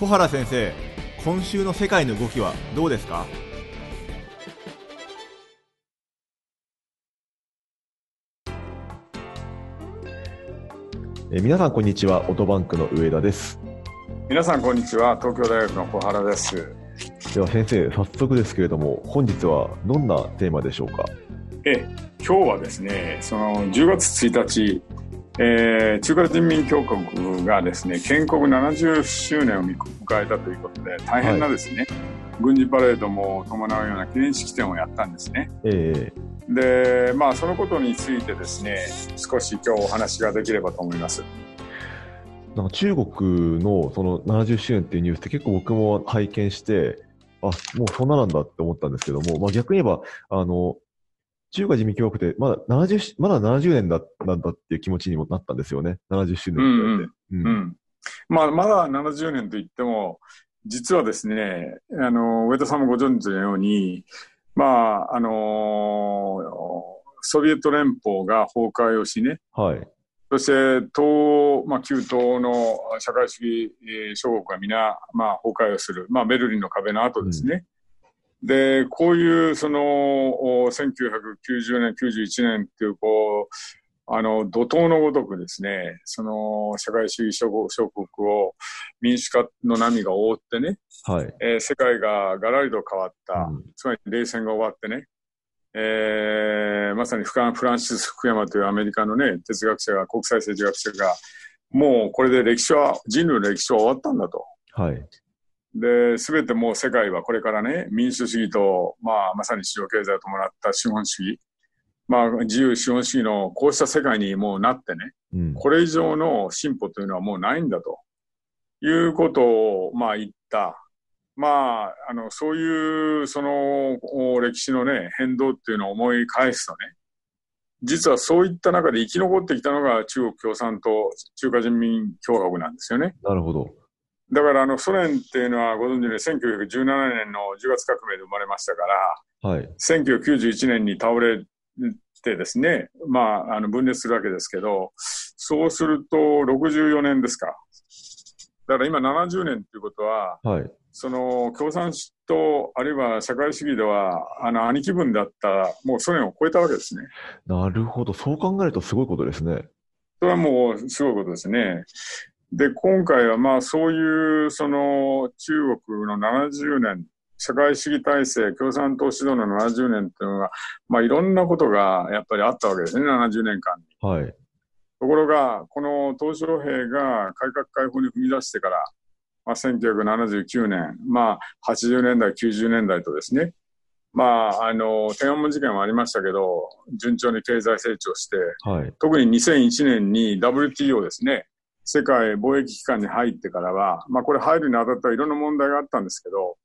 小原先生今週の世界の動きはどうですか？え皆さんこんにちはオトバンクの上田です。皆さんこんにちは東京大学の小原です。では先生早速ですけれども本日はどんなテーマでしょうか？え今日はですねその10月1日えー、中華人民共和国がですね建国70周年を迎えたということで大変なですね、はい、軍事パレードも伴うような記念式典をやったんですね。えー、でまあそのことについてですね少し今日お話ができればと思います。なんか中国のその70周年っていうニュースって結構僕も拝見してあもうそんななんだって思ったんですけども、まあ、逆に言えばあの中華人民共和国ってまだ70、まだ70年だなんだっていう気持ちにもなったんですよね。70周年って。うん、うん、まあ、まだ70年といっても、実はですね、あの、上田さんもご存知のように、まあ、あのソビエト連邦が崩壊をしね、はい。そして、東、まあ、旧東の社会主義諸国が皆、まあ、崩壊をする。まあ、ベルリンの壁の後ですね。うんで、こういう、その、1990年、91年っていう、こう、あの、怒涛のごとくですね、その、社会主義諸国諸国を民主化の波が覆ってね、はい。えー、世界ががらりと変わった、うん、つまり冷戦が終わってね、えー、まさにフランシス・福山というアメリカのね、哲学者が、国際政治学者が、もうこれで歴史は、人類の歴史は終わったんだと。はい。で、すべてもう世界はこれからね、民主主義と、まあ、まさに市場経済を伴った資本主義、まあ、自由資本主義のこうした世界にもうなってね、うん、これ以上の進歩というのはもうないんだということを、まあ、言った。まあ、あの、そういう、その、歴史のね、変動っていうのを思い返すとね、実はそういった中で生き残ってきたのが中国共産党、中華人民共和国なんですよね。なるほど。だからあのソ連っていうのはご存知で1917年の10月革命で生まれましたから、はい、1991年に倒れてですね、まあ、あの分裂するわけですけど、そうすると64年ですか。だから今70年ということは、はい、その共産党、あるいは社会主義では、あの兄貴分だったもうソ連を超えたわけですね。なるほど、そう考えるとすごいことですね。それはもうすごいことですね。で、今回はまあそういうその中国の70年、社会主義体制、共産党指導の70年っていうのが、まあいろんなことがやっぱりあったわけですね、70年間に。はい。ところが、この鄧小平が改革開放に踏み出してから、まあ、1979年、まあ80年代、90年代とですね、まあ、あの、天安門事件もありましたけど、順調に経済成長して、はい、特に2001年に WTO ですね、世界貿易機関に入ってからは、まあこれ入るにあたってはいろんな問題があったんですけど、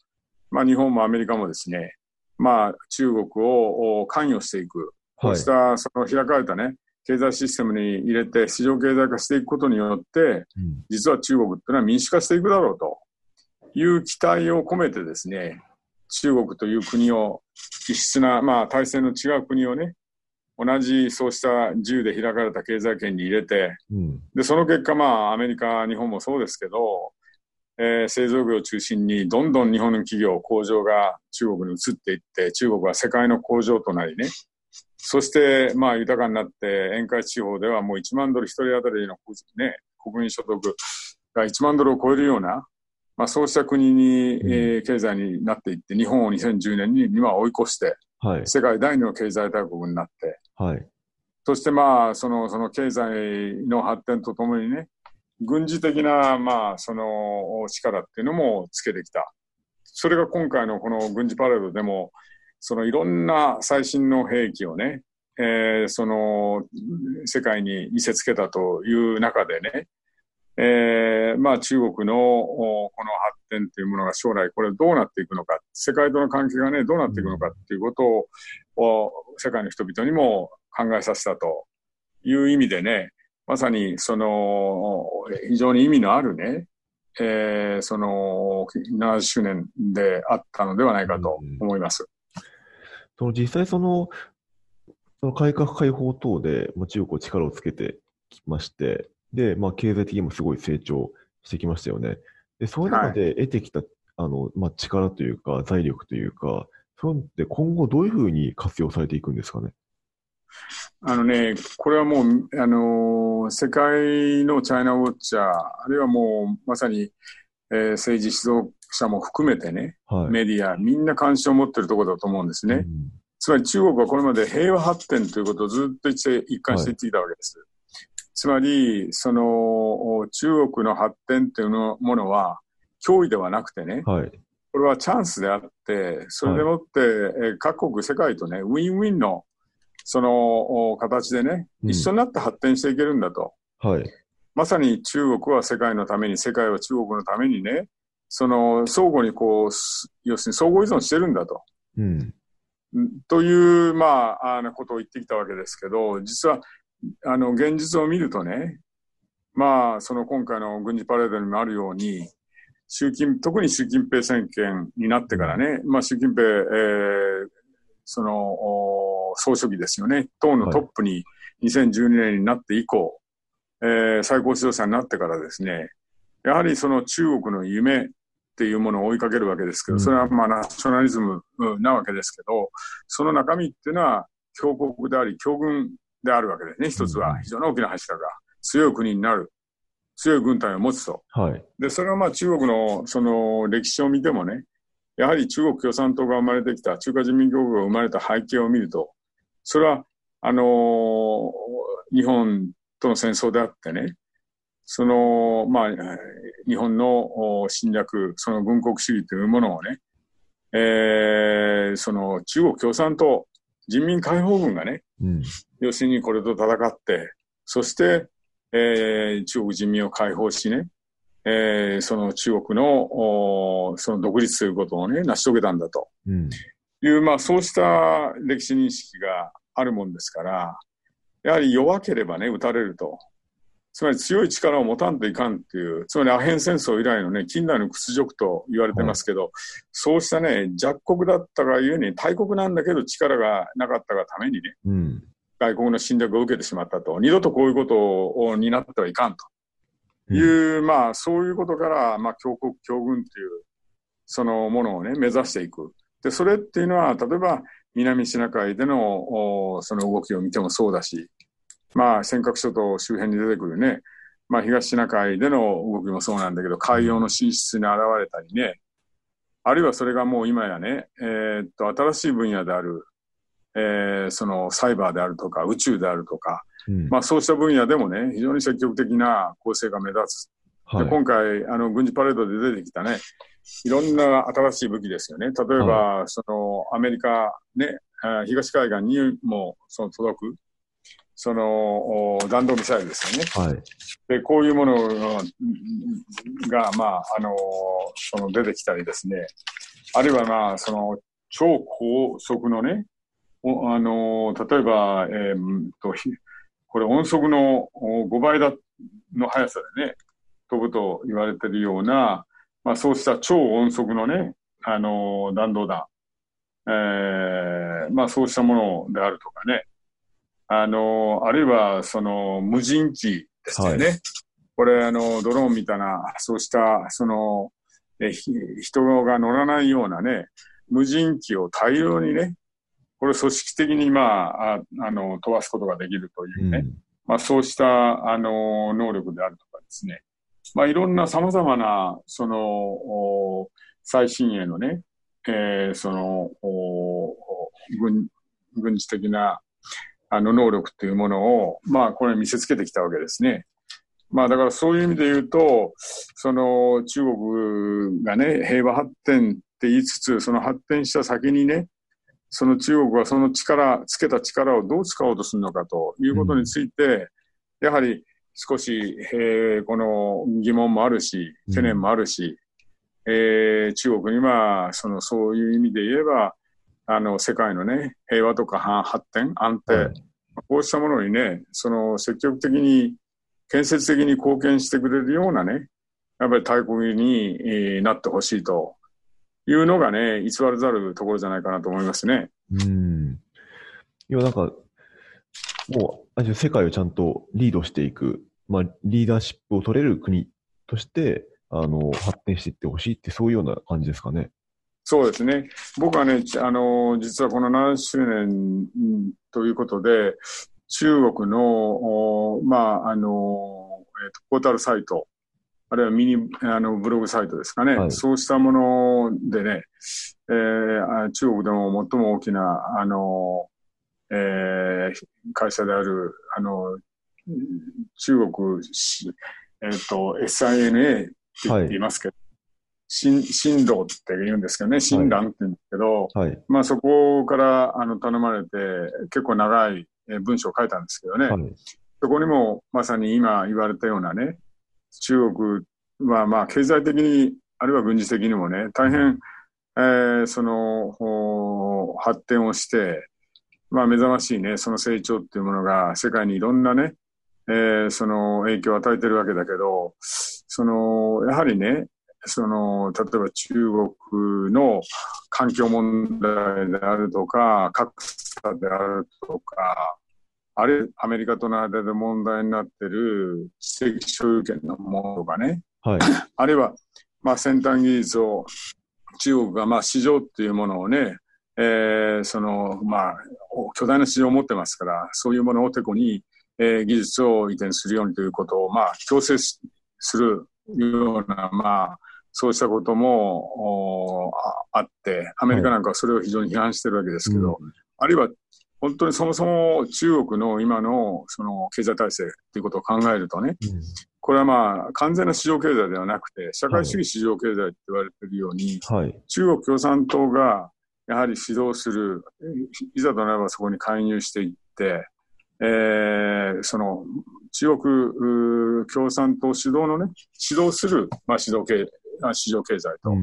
まあ日本もアメリカもですね、まあ中国を関与していく、こうしたその開かれたね、経済システムに入れて市場経済化していくことによって、実は中国っていうのは民主化していくだろうと。いう期待を込めてですね、中国という国を、異質な、まあ体制の違う国をね、同じそうした自由で開かれた経済圏に入れて、うん、でその結果、まあ、アメリカ、日本もそうですけど、えー、製造業を中心にどんどん日本の企業、工場が中国に移っていって、中国は世界の工場となりね、そして、まあ、豊かになって、沿海地方ではもう1万ドル1人当たりの、ね、国民所得が1万ドルを超えるような、まあ、そうした国に、うん、えー、経済になっていって、日本を2010年に今追い越して、はい、世界第二の経済大国になって、はい、そしてまあそのその経済の発展とともにね軍事的なまあその力っていうのもつけてきた。それが今回のこの軍事パレードでもそのいろんな最新の兵器をね、えー、その世界に見せつけたという中でね、えー、まあ中国のこの発展というものが将来これどうなっていくのか、世界との関係がね、どうなっていくのかっていうことを世界の人々にも考えさせたという意味でね、まさにその非常に意味のあるね、えー、その70周年であったのではないかと思います。うん、その実際その、その改革開放等で、まあ、中国力をつけてきまして、で、まあ、経済的にもすごい成長してきましたよね。で、そういう中で得てきた、あの、まあ、力というか、財力というか、そういうのって今後どういうふうに活用されていくんですかね？あのね、これはもう、あのー世界のチャイナウォッチャー、あるいはもうまさに、えー政治指導者も含めてね、はい。メディア、みんな関心を持ってるところだと思うんですね。うんつまり中国はこれまで平和発展ということをずっと一貫して言ってきたわけです。つまり、その、中国の発展というのものは、脅威ではなくてね、はい。これはチャンスであって、それでもって、えー各国、世界とね、ウィンウィンの、その、お形でね、うん一緒になって発展していけるんだと。はい。まさに中国は世界のために、世界は中国のためにね、その、相互にこう、す要するに相互依存してるんだと。うん。という、まあ、あのことを言ってきたわけですけど、実は、あの、現実を見るとね、まあ、その今回の軍事パレードにもあるように、習近、特に習近平政権になってからね、まあ、習近平、えーその、お総書記ですよね、党のトップに2012年になって以降、えー最高指導者になってからですね、やはりその中国の夢っていうものを追いかけるわけですけど、うん。それはまあナショナリズムうんなわけですけど、その中身っていうのは強国であり、強軍であるわけですね。一つうんは非常に大きな柱が強い国になる、強い軍隊を持つと。はい。で、それはまあ中国のその歴史を見てもね、やはり中国共産党が生まれてきた、中華人民共和国が生まれた背景を見ると、それは、あのー日本との戦争であってね、その、まあ、えー日本のお侵略、その軍国主義というものをね、えーその中国共産党、人民解放軍がね、うん。要するにこれと戦って、そして、えー中国人民を解放しね、えーその中国のおその独立ということをね、成し遂げたんだとうん。いう、まあそうした歴史認識があるもんですから、やはり弱ければね、撃たれると。つまり強い力を持たんといかんっていう、つまりアヘン戦争以来のね、近代の屈辱と言われてますけど、そうしたね、弱国だったがゆえに大国なんだけど力がなかったがためにね、うん。外国の侵略を受けてしまったと。二度とこういうことを担ってはいかんという、まあ、そういうことから、まあ、強国、強軍という、そのものをね、目指していく。で、それっていうのは、例えば、南シナ海での、おその動きを見てもそうだし、まあ、尖閣諸島周辺に出てくるね、まあ、東シナ海での動きもそうなんだけど、海洋の進出に現れたりね、あるいはそれがもう今やね、えーっと、新しい分野である、えーそのサイバーであるとか、宇宙であるとか、うん。まあそうした分野でもね、非常に積極的な構成が目立つ。はい。で今回、あの、軍事パレードで出てきたね、いろんな新しい武器ですよね。例えば、その、アメリカ、ね、東海岸にも、その、届く、その、お弾道ミサイルですよね。はい。で、こういうものが、まあ、あの、その出てきたりですね。あるいは、まあ、その、超高速のね、おあの、例えば、えーんと、ひこれ音速のお5倍だの速さでね、飛ぶと言われているような、まあ、そうした超音速のね、あの、弾道弾、えーまあ、そうしたものであるとかね、あの、あるいは、その、無人機ですよね。はこれ、あの、ドローンみたいな、そうした、その、えひ人が乗らないようなね、無人機を大量にね、これ組織的に、まあ、ああの、飛ばすことができるというね、うん。まあ、そうした、あの、能力であるとかですね。まあ、いろんな様々な、その、お最新鋭のね、えーその、軍、軍事的な、あの、能力っていうものを、まあ、これ見せつけてきたわけですね。まあ、だからそういう意味で言うと、その、中国がね、平和発展って言いつつ、その発展した先にね、その中国はその力、つけた力をどう使おうとするのかということについて、やはり少し、えーこの疑問もあるし、懸念もあるし、えー中国には、その、そういう意味で言えば、あの、世界のね、平和とかは発展、安定、はいこうしたものにね、その、積極的に、建設的に貢献してくれるようなね、やっぱり大国に、えーなってほしいというのがね、偽らざるところじゃないかなと思いますね。うん。いや、なんか、もう、世界をちゃんとリードしていく、まあ、リーダーシップを取れる国として、ああの、発展していってほしいって、そういうような感じですかね。そうですね。僕はね、あの、実はこの70周年ということで、中国の、まあ、あの、えーと、ポータルサイト、あるいはミニあのブログサイトですかね、はい、そうしたものでね、えー、中国でも最も大きな、あの、えー、会社である、あの、中国、えっ、ー、と、SINA って言っていますけど、はい新、新道って言うんですけどね、新蘭って言うんですけど、はい、まあそこからあの頼まれて結構長い文章を書いたんですけどね、はい、そこにもまさに今言われたようなね、中国はまあ経済的に、あるいは軍事的にもね、大変、えー、その発展をして、まあ目覚ましいね、その成長っていうものが世界にいろんなね、えー、その影響を与えてるわけだけど、その、やはりね、その、例えば中国の環境問題であるとか、格差であるとか、あれ、アメリカとの間で問題になってる知的所有権のものとかね、はい、あるいは、まあ、先端技術を中国が、まあ、市場っていうものをね、えー、その、まあ、巨大な市場を持ってますから、そういうものをてこに、えー、技術を移転するようにということを、まあ、強制するような、まあ、そうしたこともあって、アメリカなんかはそれを非常に批判してるわけですけど、はいうん、あるいは本当にそもそも中国の今のその経済体制ということを考えるとね、うん、これはまあ完全な市場経済ではなくて、社会主義市場経済って言われているように、はい、中国共産党がやはり指導する、いざとなればそこに介入していって、えー、その中国共産党指導のね、指導する、まあ、指導経市場経済と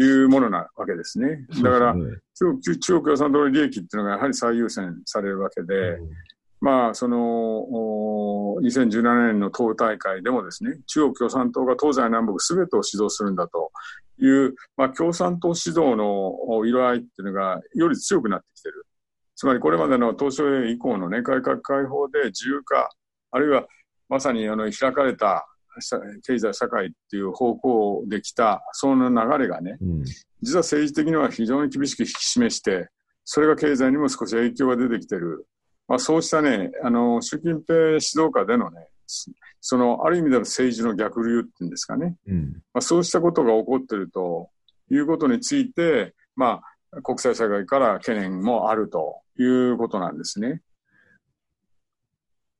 いうものなわけですね。だから、ね、中国共産党の利益っていうのがやはり最優先されるわけで、うん、まあ、その、2017年の党大会でもですね、中国共産党が東西南北すべてを指導するんだという、まあ、共産党指導の色合いっていうのがより強くなってきてる。つまりこれまでの東証以降のね、改革開放で自由化、あるいはまさにあの開かれた経済社会っていう方向できた、その流れがね、うん、実は政治的には非常に厳しく引き締めして、それが経済にも少し影響が出てきてる。まあ、そうしたね、あの、習近平指導下でのね、その、ある意味での政治の逆流っていうんですかね。うん、まあ、そうしたことが起こってるということについて、まあ、国際社会から懸念もあるということなんですね。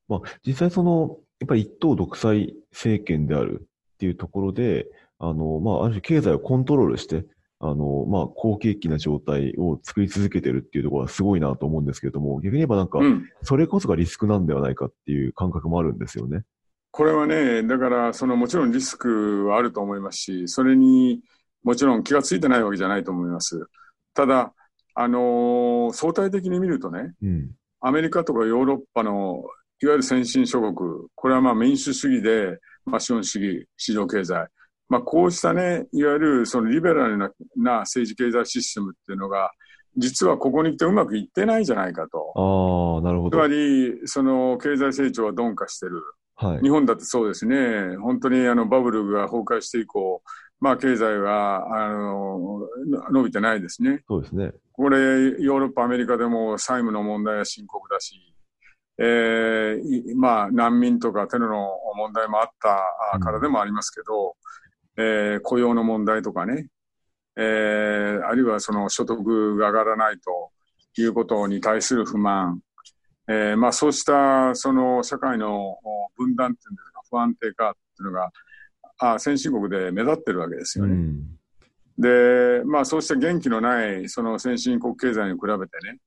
まあ、実際その、やっぱり一党独裁政権であるっていうところで、あの、まあ、ある種経済をコントロールして、あの、まあ、好景気な状態を作り続けてるっていうところはすごいなと思うんですけれども、逆に言えばなんか、それこそがリスクなんではないかっていう感覚もあるんですよね。これはね、だから、そのもちろんリスクはあると思いますし、それにもちろん気がついてないわけじゃないと思います。ただ、あのー、相対的に見るとね、うん、アメリカとかヨーロッパのいわゆる先進諸国、これはまあ民主主義で、まあ、資本主義、市場経済、まあ、こうしたね、いわゆるそのリベラルなな政治経済システムっていうのが、実はここに来てうまくいってないじゃないかと。ああ、なるほど。つまり、その経済成長は鈍化してる。はい、日本だってそうですね。本当にあのバブルが崩壊して以降、まあ経済は、あの、伸びてないですね。そうですね。これ、ヨーロッパ、アメリカでも債務の問題は深刻だし、えー、まあ、難民とかテロの問題もあったからでもありますけど、うん、えー、雇用の問題とかね、えー、あるいはその所得が上がらないということに対する不満、えー、まあそうしたその社会の分断っていうんですか、不安定化っていうのが、あ先進国で目立ってるわけですよね。うん、で、まあそうした元気のないその先進国経済に比べてね、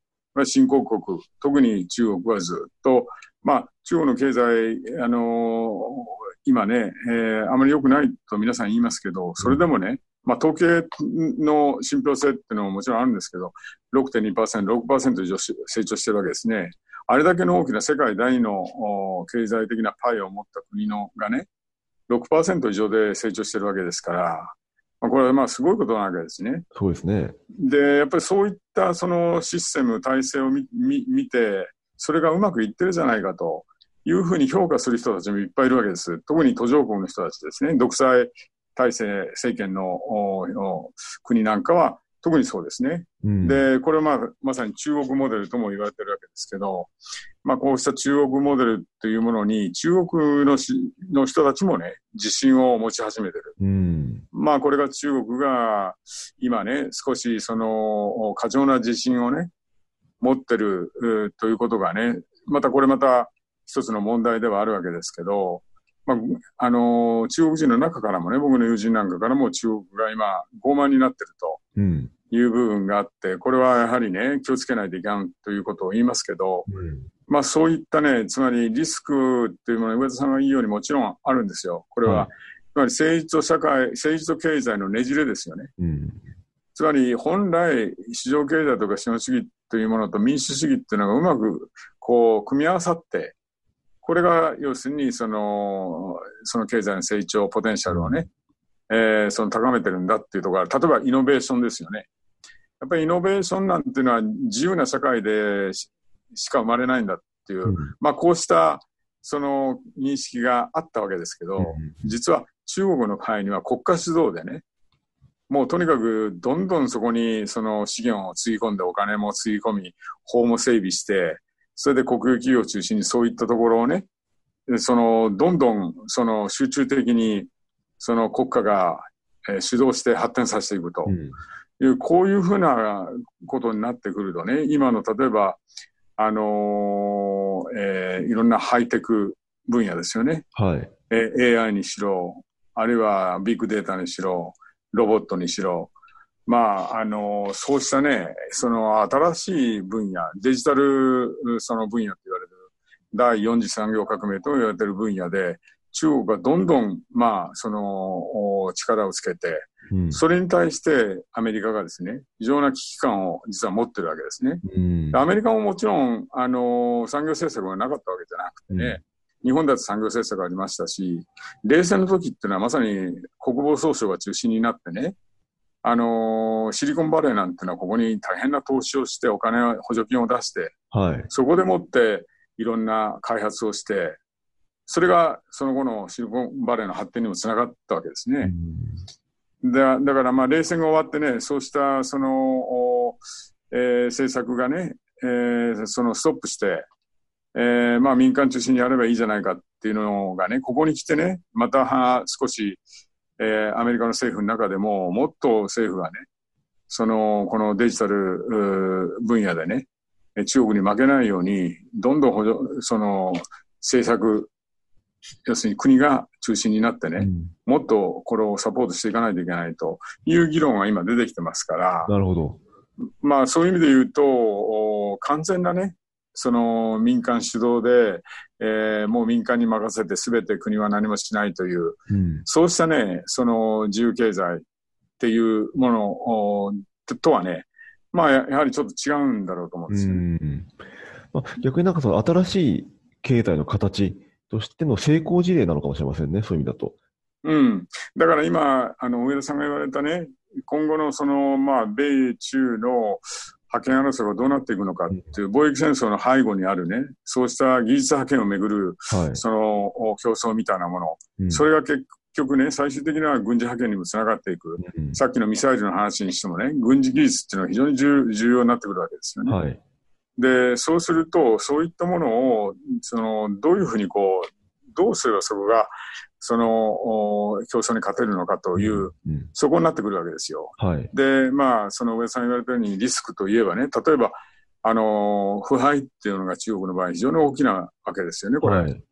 新興国、特に中国はずっと、まあ、中国の経済、あの、今ね、えー、あまり良くないと皆さん言いますけど、それでもね、まあ、統計の信憑性っていうのももちろんあるんですけど、6.2%、6%以上成長してるわけですね。あれだけの大きな世界第二の経済的なパイを持った国のがね、6%以上で成長してるわけですから、これはまあすごいことなわけですね。そうですね。で、やっぱりそういったそのシステム、体制を見見て、それがうまくいってるじゃないかというふうに評価する人たちもいっぱいいるわけです。特に途上国の人たちですね。独裁体制、政権の国なんかは特にそうですね。うん、で、これはまあ、まさに中国モデルとも言われてるわけですけど、まあ、こうした中国モデルというものに、中国のしの人たちもね、自信を持ち始めてる。うん、まあ、これが中国が今ね、少しその過剰な自信をね、持ってるということがね、またこれまた一つの問題ではあるわけですけど、まあ、あのー、中国人の中からもね、僕の友人なんかからも中国が今傲慢になってるという部分があって、これはやはりね、気をつけないといけんということを言いますけど、うん、まあそういったね、つまりリスクっていうものは上田さんが言うようにもちろんあるんですよ。これは、つまり政治と社会、政治と経済のねじれですよね。うん、つまり本来市場経済とか資本主義というものと民主主義っていうのがうまくこう組み合わさって、これが要するにその、その経済の成長ポテンシャルをね、えー、その高めてるんだっていうところ例えばイノベーションですよね。やっぱりイノベーションなんていうのは自由な社会でしか生まれないんだっていう、うん、まあこうしたその認識があったわけですけど、うん、実は中国の場合には国家主導でね、もうとにかくどんどんそこにその資源をつぎ込んでお金もつぎ込み、法も整備して、それで国有企業を中心にそういったところをね、その、どんどん、その、集中的に、その国家が、えー、主導して発展させていくという、うん、こういうふうなことになってくるとね、今の例えば、あのー、えー、いろんなハイテク分野ですよね。はい。えー、AI にしろ、あるいはビッグデータにしろ、ロボットにしろ、まあ、あの、そうしたね、その新しい分野、デジタルその分野と言われる、第四次産業革命と言われている分野で、中国がどんどん、まあ、その、力をつけて、うん、それに対してアメリカがですね、非常な危機感を実は持ってるわけですね。うん、アメリカももちろん、あの、産業政策がなかったわけじゃなくてね、うん、日本だって産業政策ありましたし、冷戦の時っていうのはまさに国防総省が中心になってね、あのー、シリコンバレーなんていうのはここに大変な投資をしてお金、補助金を出して、はい、そこでもっていろんな開発をして、それがその後のシリコンバレーの発展にもつながったわけですね。だだからまあ冷戦が終わってね、そうしたその、えー、政策がね、えー、そのストップして、えー、まあ民間中心にやればいいじゃないかっていうのがね、ここに来てね、また少しえー、アメリカの政府の中でも、もっと政府がね、その、このデジタル分野でね、中国に負けないように、どんどん補助、その、政策、要するに国が中心になってね、うん、もっとこれをサポートしていかないといけないという議論が今出てきてますから、なるほど。まあそういう意味で言うと、完全なね、その民間主導で、えー、もう民間に任せて全て国は何もしないという、うん、そうしたね、その自由経済っていうものとはね、まあやはりちょっと違うんだろうと思うんですよ、ね。まあ、逆になんかその新しい経済の形としての成功事例なのかもしれませんね、そういう意味だと。うん。だから今、あの、上田さんが言われたね、今後のその、まあ、米中の覇権争いがどうなっていくのかっていう、貿易戦争の背後にあるね、そうした技術覇権をめぐる、その競争みたいなもの、それが結局ね、最終的には軍事覇権にもつながっていく、さっきのミサイルの話にしてもね、軍事技術っていうのは非常に重要になってくるわけですよね。はい、で、そうすると、そういったものを、その、どういうふうにこう、どうすればそこが、その競争に勝てるのかという、うん、そこになってくるわけですよ。はい、で、まあ、その上さん言われたようにリスクといえばね、例えば、あの、腐敗っていうのが中国の場合非常に大きなわけですよね、これ。はい、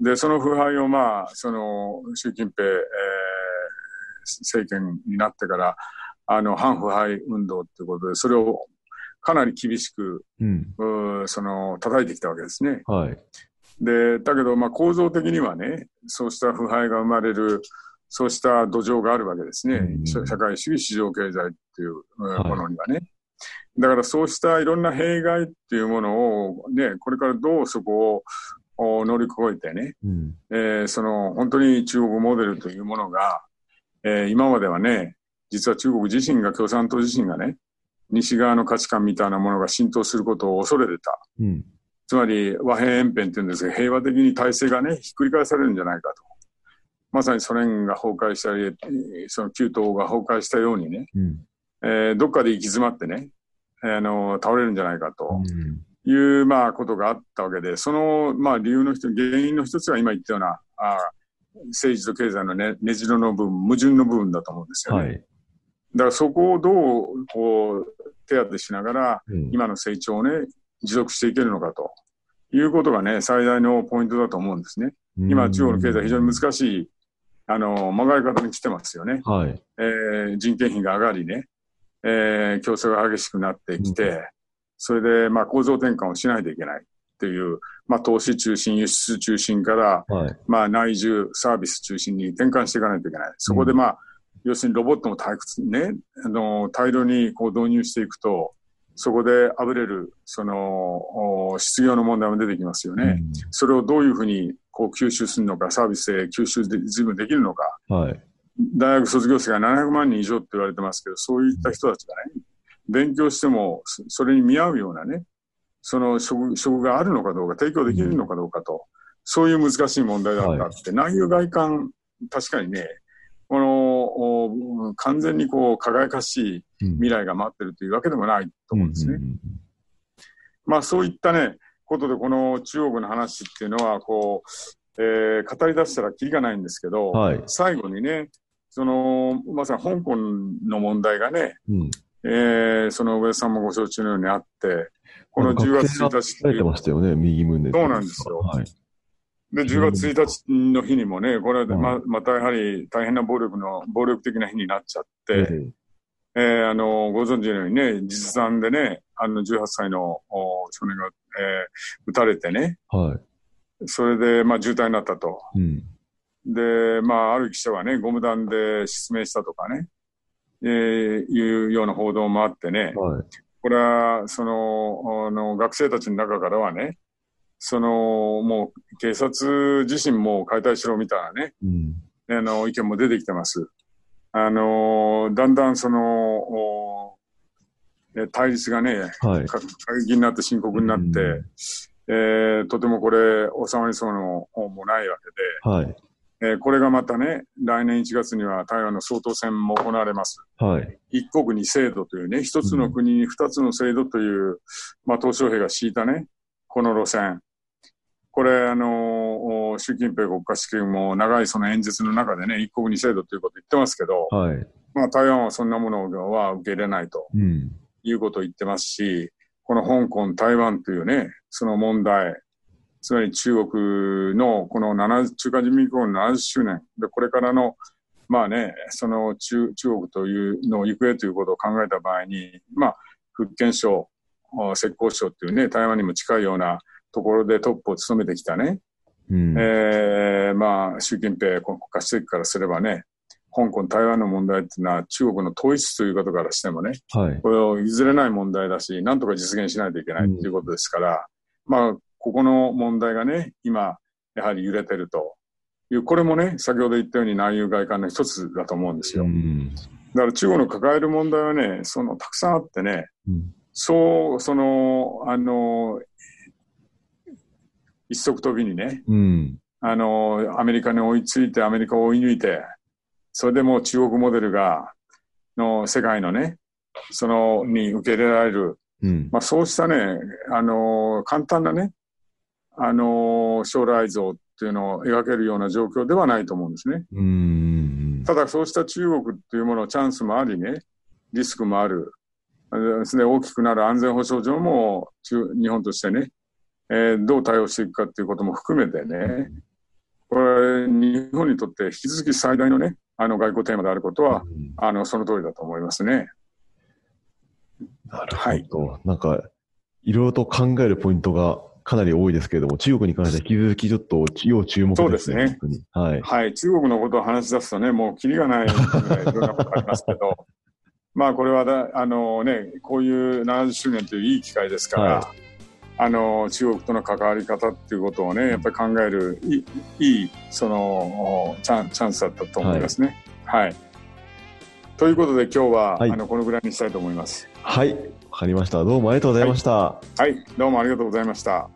で、その腐敗をまあ、その、習近平、えー、政権になってから、あの、反腐敗運動っていうことで、それをかなり厳しく、うん、その、叩いてきたわけですね。はい。で、だけど、まあ、構造的にはね、そうした腐敗が生まれる、そうした土壌があるわけですね。うん、社会主義市場経済っていうものにはね。はい、だからそうしたいろんな弊害っていうものをね、これからどうそこを乗り越えてね、うん、えー、その本当に中国モデルというものが、えー、今まではね、実は中国自身が共産党自身がね、西側の価値観みたいなものが浸透することを恐れてた。うんつまり和平延編っていうんですが、平和的に体制がね、ひっくり返されるんじゃないかまさにソ連が崩壊したり、その旧東が崩壊したようにね、うん。えーどっかで行き詰まってね、あの、倒れるんじゃないかとうん。いう、まあ、ことがあったわけで、その、まあ、理由の一つ、原因の一つが今言ったような、あ政治と経済のね、ねじれの部分、矛盾の部分だと思うんですよね。はい。だからそこをどう、こう、手当てしながら、うん今の成長をね、持続していけるのかということがね、最大のポイントだと思うんですね。今、中国の経済非常に難しい、あの、曲がり方に来てますよね。はい。えー人件費が上がりね、えー競争が激しくなってきて、うそれで、まあ、構造転換をしないといけないっていう、まあ、投資中心、輸出中心から、はい。まあ、内需、サービス中心に転換していかないといけない。そこで、まあ、要するにロボットも退屈ね、あの、大量にこう導入していくと、そこであぶれる、その、お失業の問題も出てきますよね。それをどういうふうにこう吸収するのか、サービスで吸収で随分できるのか。うんはい。大学卒業生が700万人以上って言われてますけど、そういった人たちがね、勉強してもそそれに見合うようなね、その職職があるのかどうか、提供できるのかどうかと、そういう難しい問題だったって、内容外観、確かにね、このお完全にこう輝かしい未来が待ってるというわけでもないと思うんですね。まあそういったね、ことでこの中国の話っていうのは、こう、えー語り出したらキリがないんですけど、はい最後にね、その、まさに香港の問題がね、うん。えーその上田さんもご承知のようにあって、この10月1日てましたよね、右胸。そうなんですよはい。で、10月1日の日にもね、これでまはまたやはり大変な暴力の、暴力的な日になっちゃって、ええーあの、ご存知のようにね、実弾でね、あの、18歳のお少年が、えー撃たれてね、えはい。それで、まあ、重体になったと。うん。で、まあ、ある記者はね、ゴム弾で失明したとかね、えーいうような報道もあってね、はい。これは、その、あの、学生たちの中からはね、その、もう、警察自身も解体しろみたいなね、うん。あの、意見も出てきてます。あの、だんだんその、対立がね、はい。か過激になって深刻になって、うんえーとてもこれ、収まりそうのもないわけで、はい。えーこれがまたね、来年1月には台湾の総統選も行われます。はい。一国二制度というね、一つの国に二つの制度という、まあ、鄧小平が敷いたね、この路線。これ、あの、お習近平国家主席も長いその演説の中でね、一国二制度ということを言ってますけど、はい。まあ、台湾はそんなものは受け入れないとうん。いうことを言ってますし、この香港、台湾というね、その問題、つまり中国のこの70中華人民共和国の70周年で、これからの、まあね、その中中国というの行方ということを考えた場合に、まあ、福建省、お浙江省というね、台湾にも近いようなところでトップを務めてきたね、うん。えーまあ、習近平国家主席からすればね、香港、台湾の問題っていうのは中国の統一ということからしてもね、はい。これを譲れない問題だし、なんとか実現しないといけないということですから、まあ、ここの問題がね、今、やはり揺れてるという、これもね、先ほど言ったように内容外観の一つだと思うんですよ。うん。だから中国の抱える問題はね、その、たくさんあってね、うんそう、その、あの、一足飛びにね、うん。あの、アメリカに追いついて、アメリカを追い抜いて、それでもう中国モデルが、の世界のね、その、に受け入れられる、うん。まあそうしたね、あの、簡単なね、あの、将来像っていうのを描けるような状況ではないと思うんですね。うん。ただそうした中国っていうもの、チャンスもありね、リスクもある。ですね、大きくなる安全保障上も、中日本としてね、えーどう対応していくかっていうことも含めてね、これ、日本にとって引き続き最大のね、あの外交テーマであることは、うんあの、その通りだと思いますね。なるはいほど。なんか、いろいろと考えるポイントがかなり多いですけれども、中国に関しては引き続きちょっと要注目ですね。そうですねはい。はい、中国のことを話し出すとね、もうキリがないぐらいいろんなことありますけど、まあこれはだあのね、こういう70周年といういい機会ですから、はあの中国との関わり方っていうことをね、やっぱり考えるいいいそのチャンチャンスだったと思いますね。はい。ということで今日は、はいあのこのぐらいにしたいと思います。はい。わかりました。どうもありがとうございました。はい、どうもありがとうございました。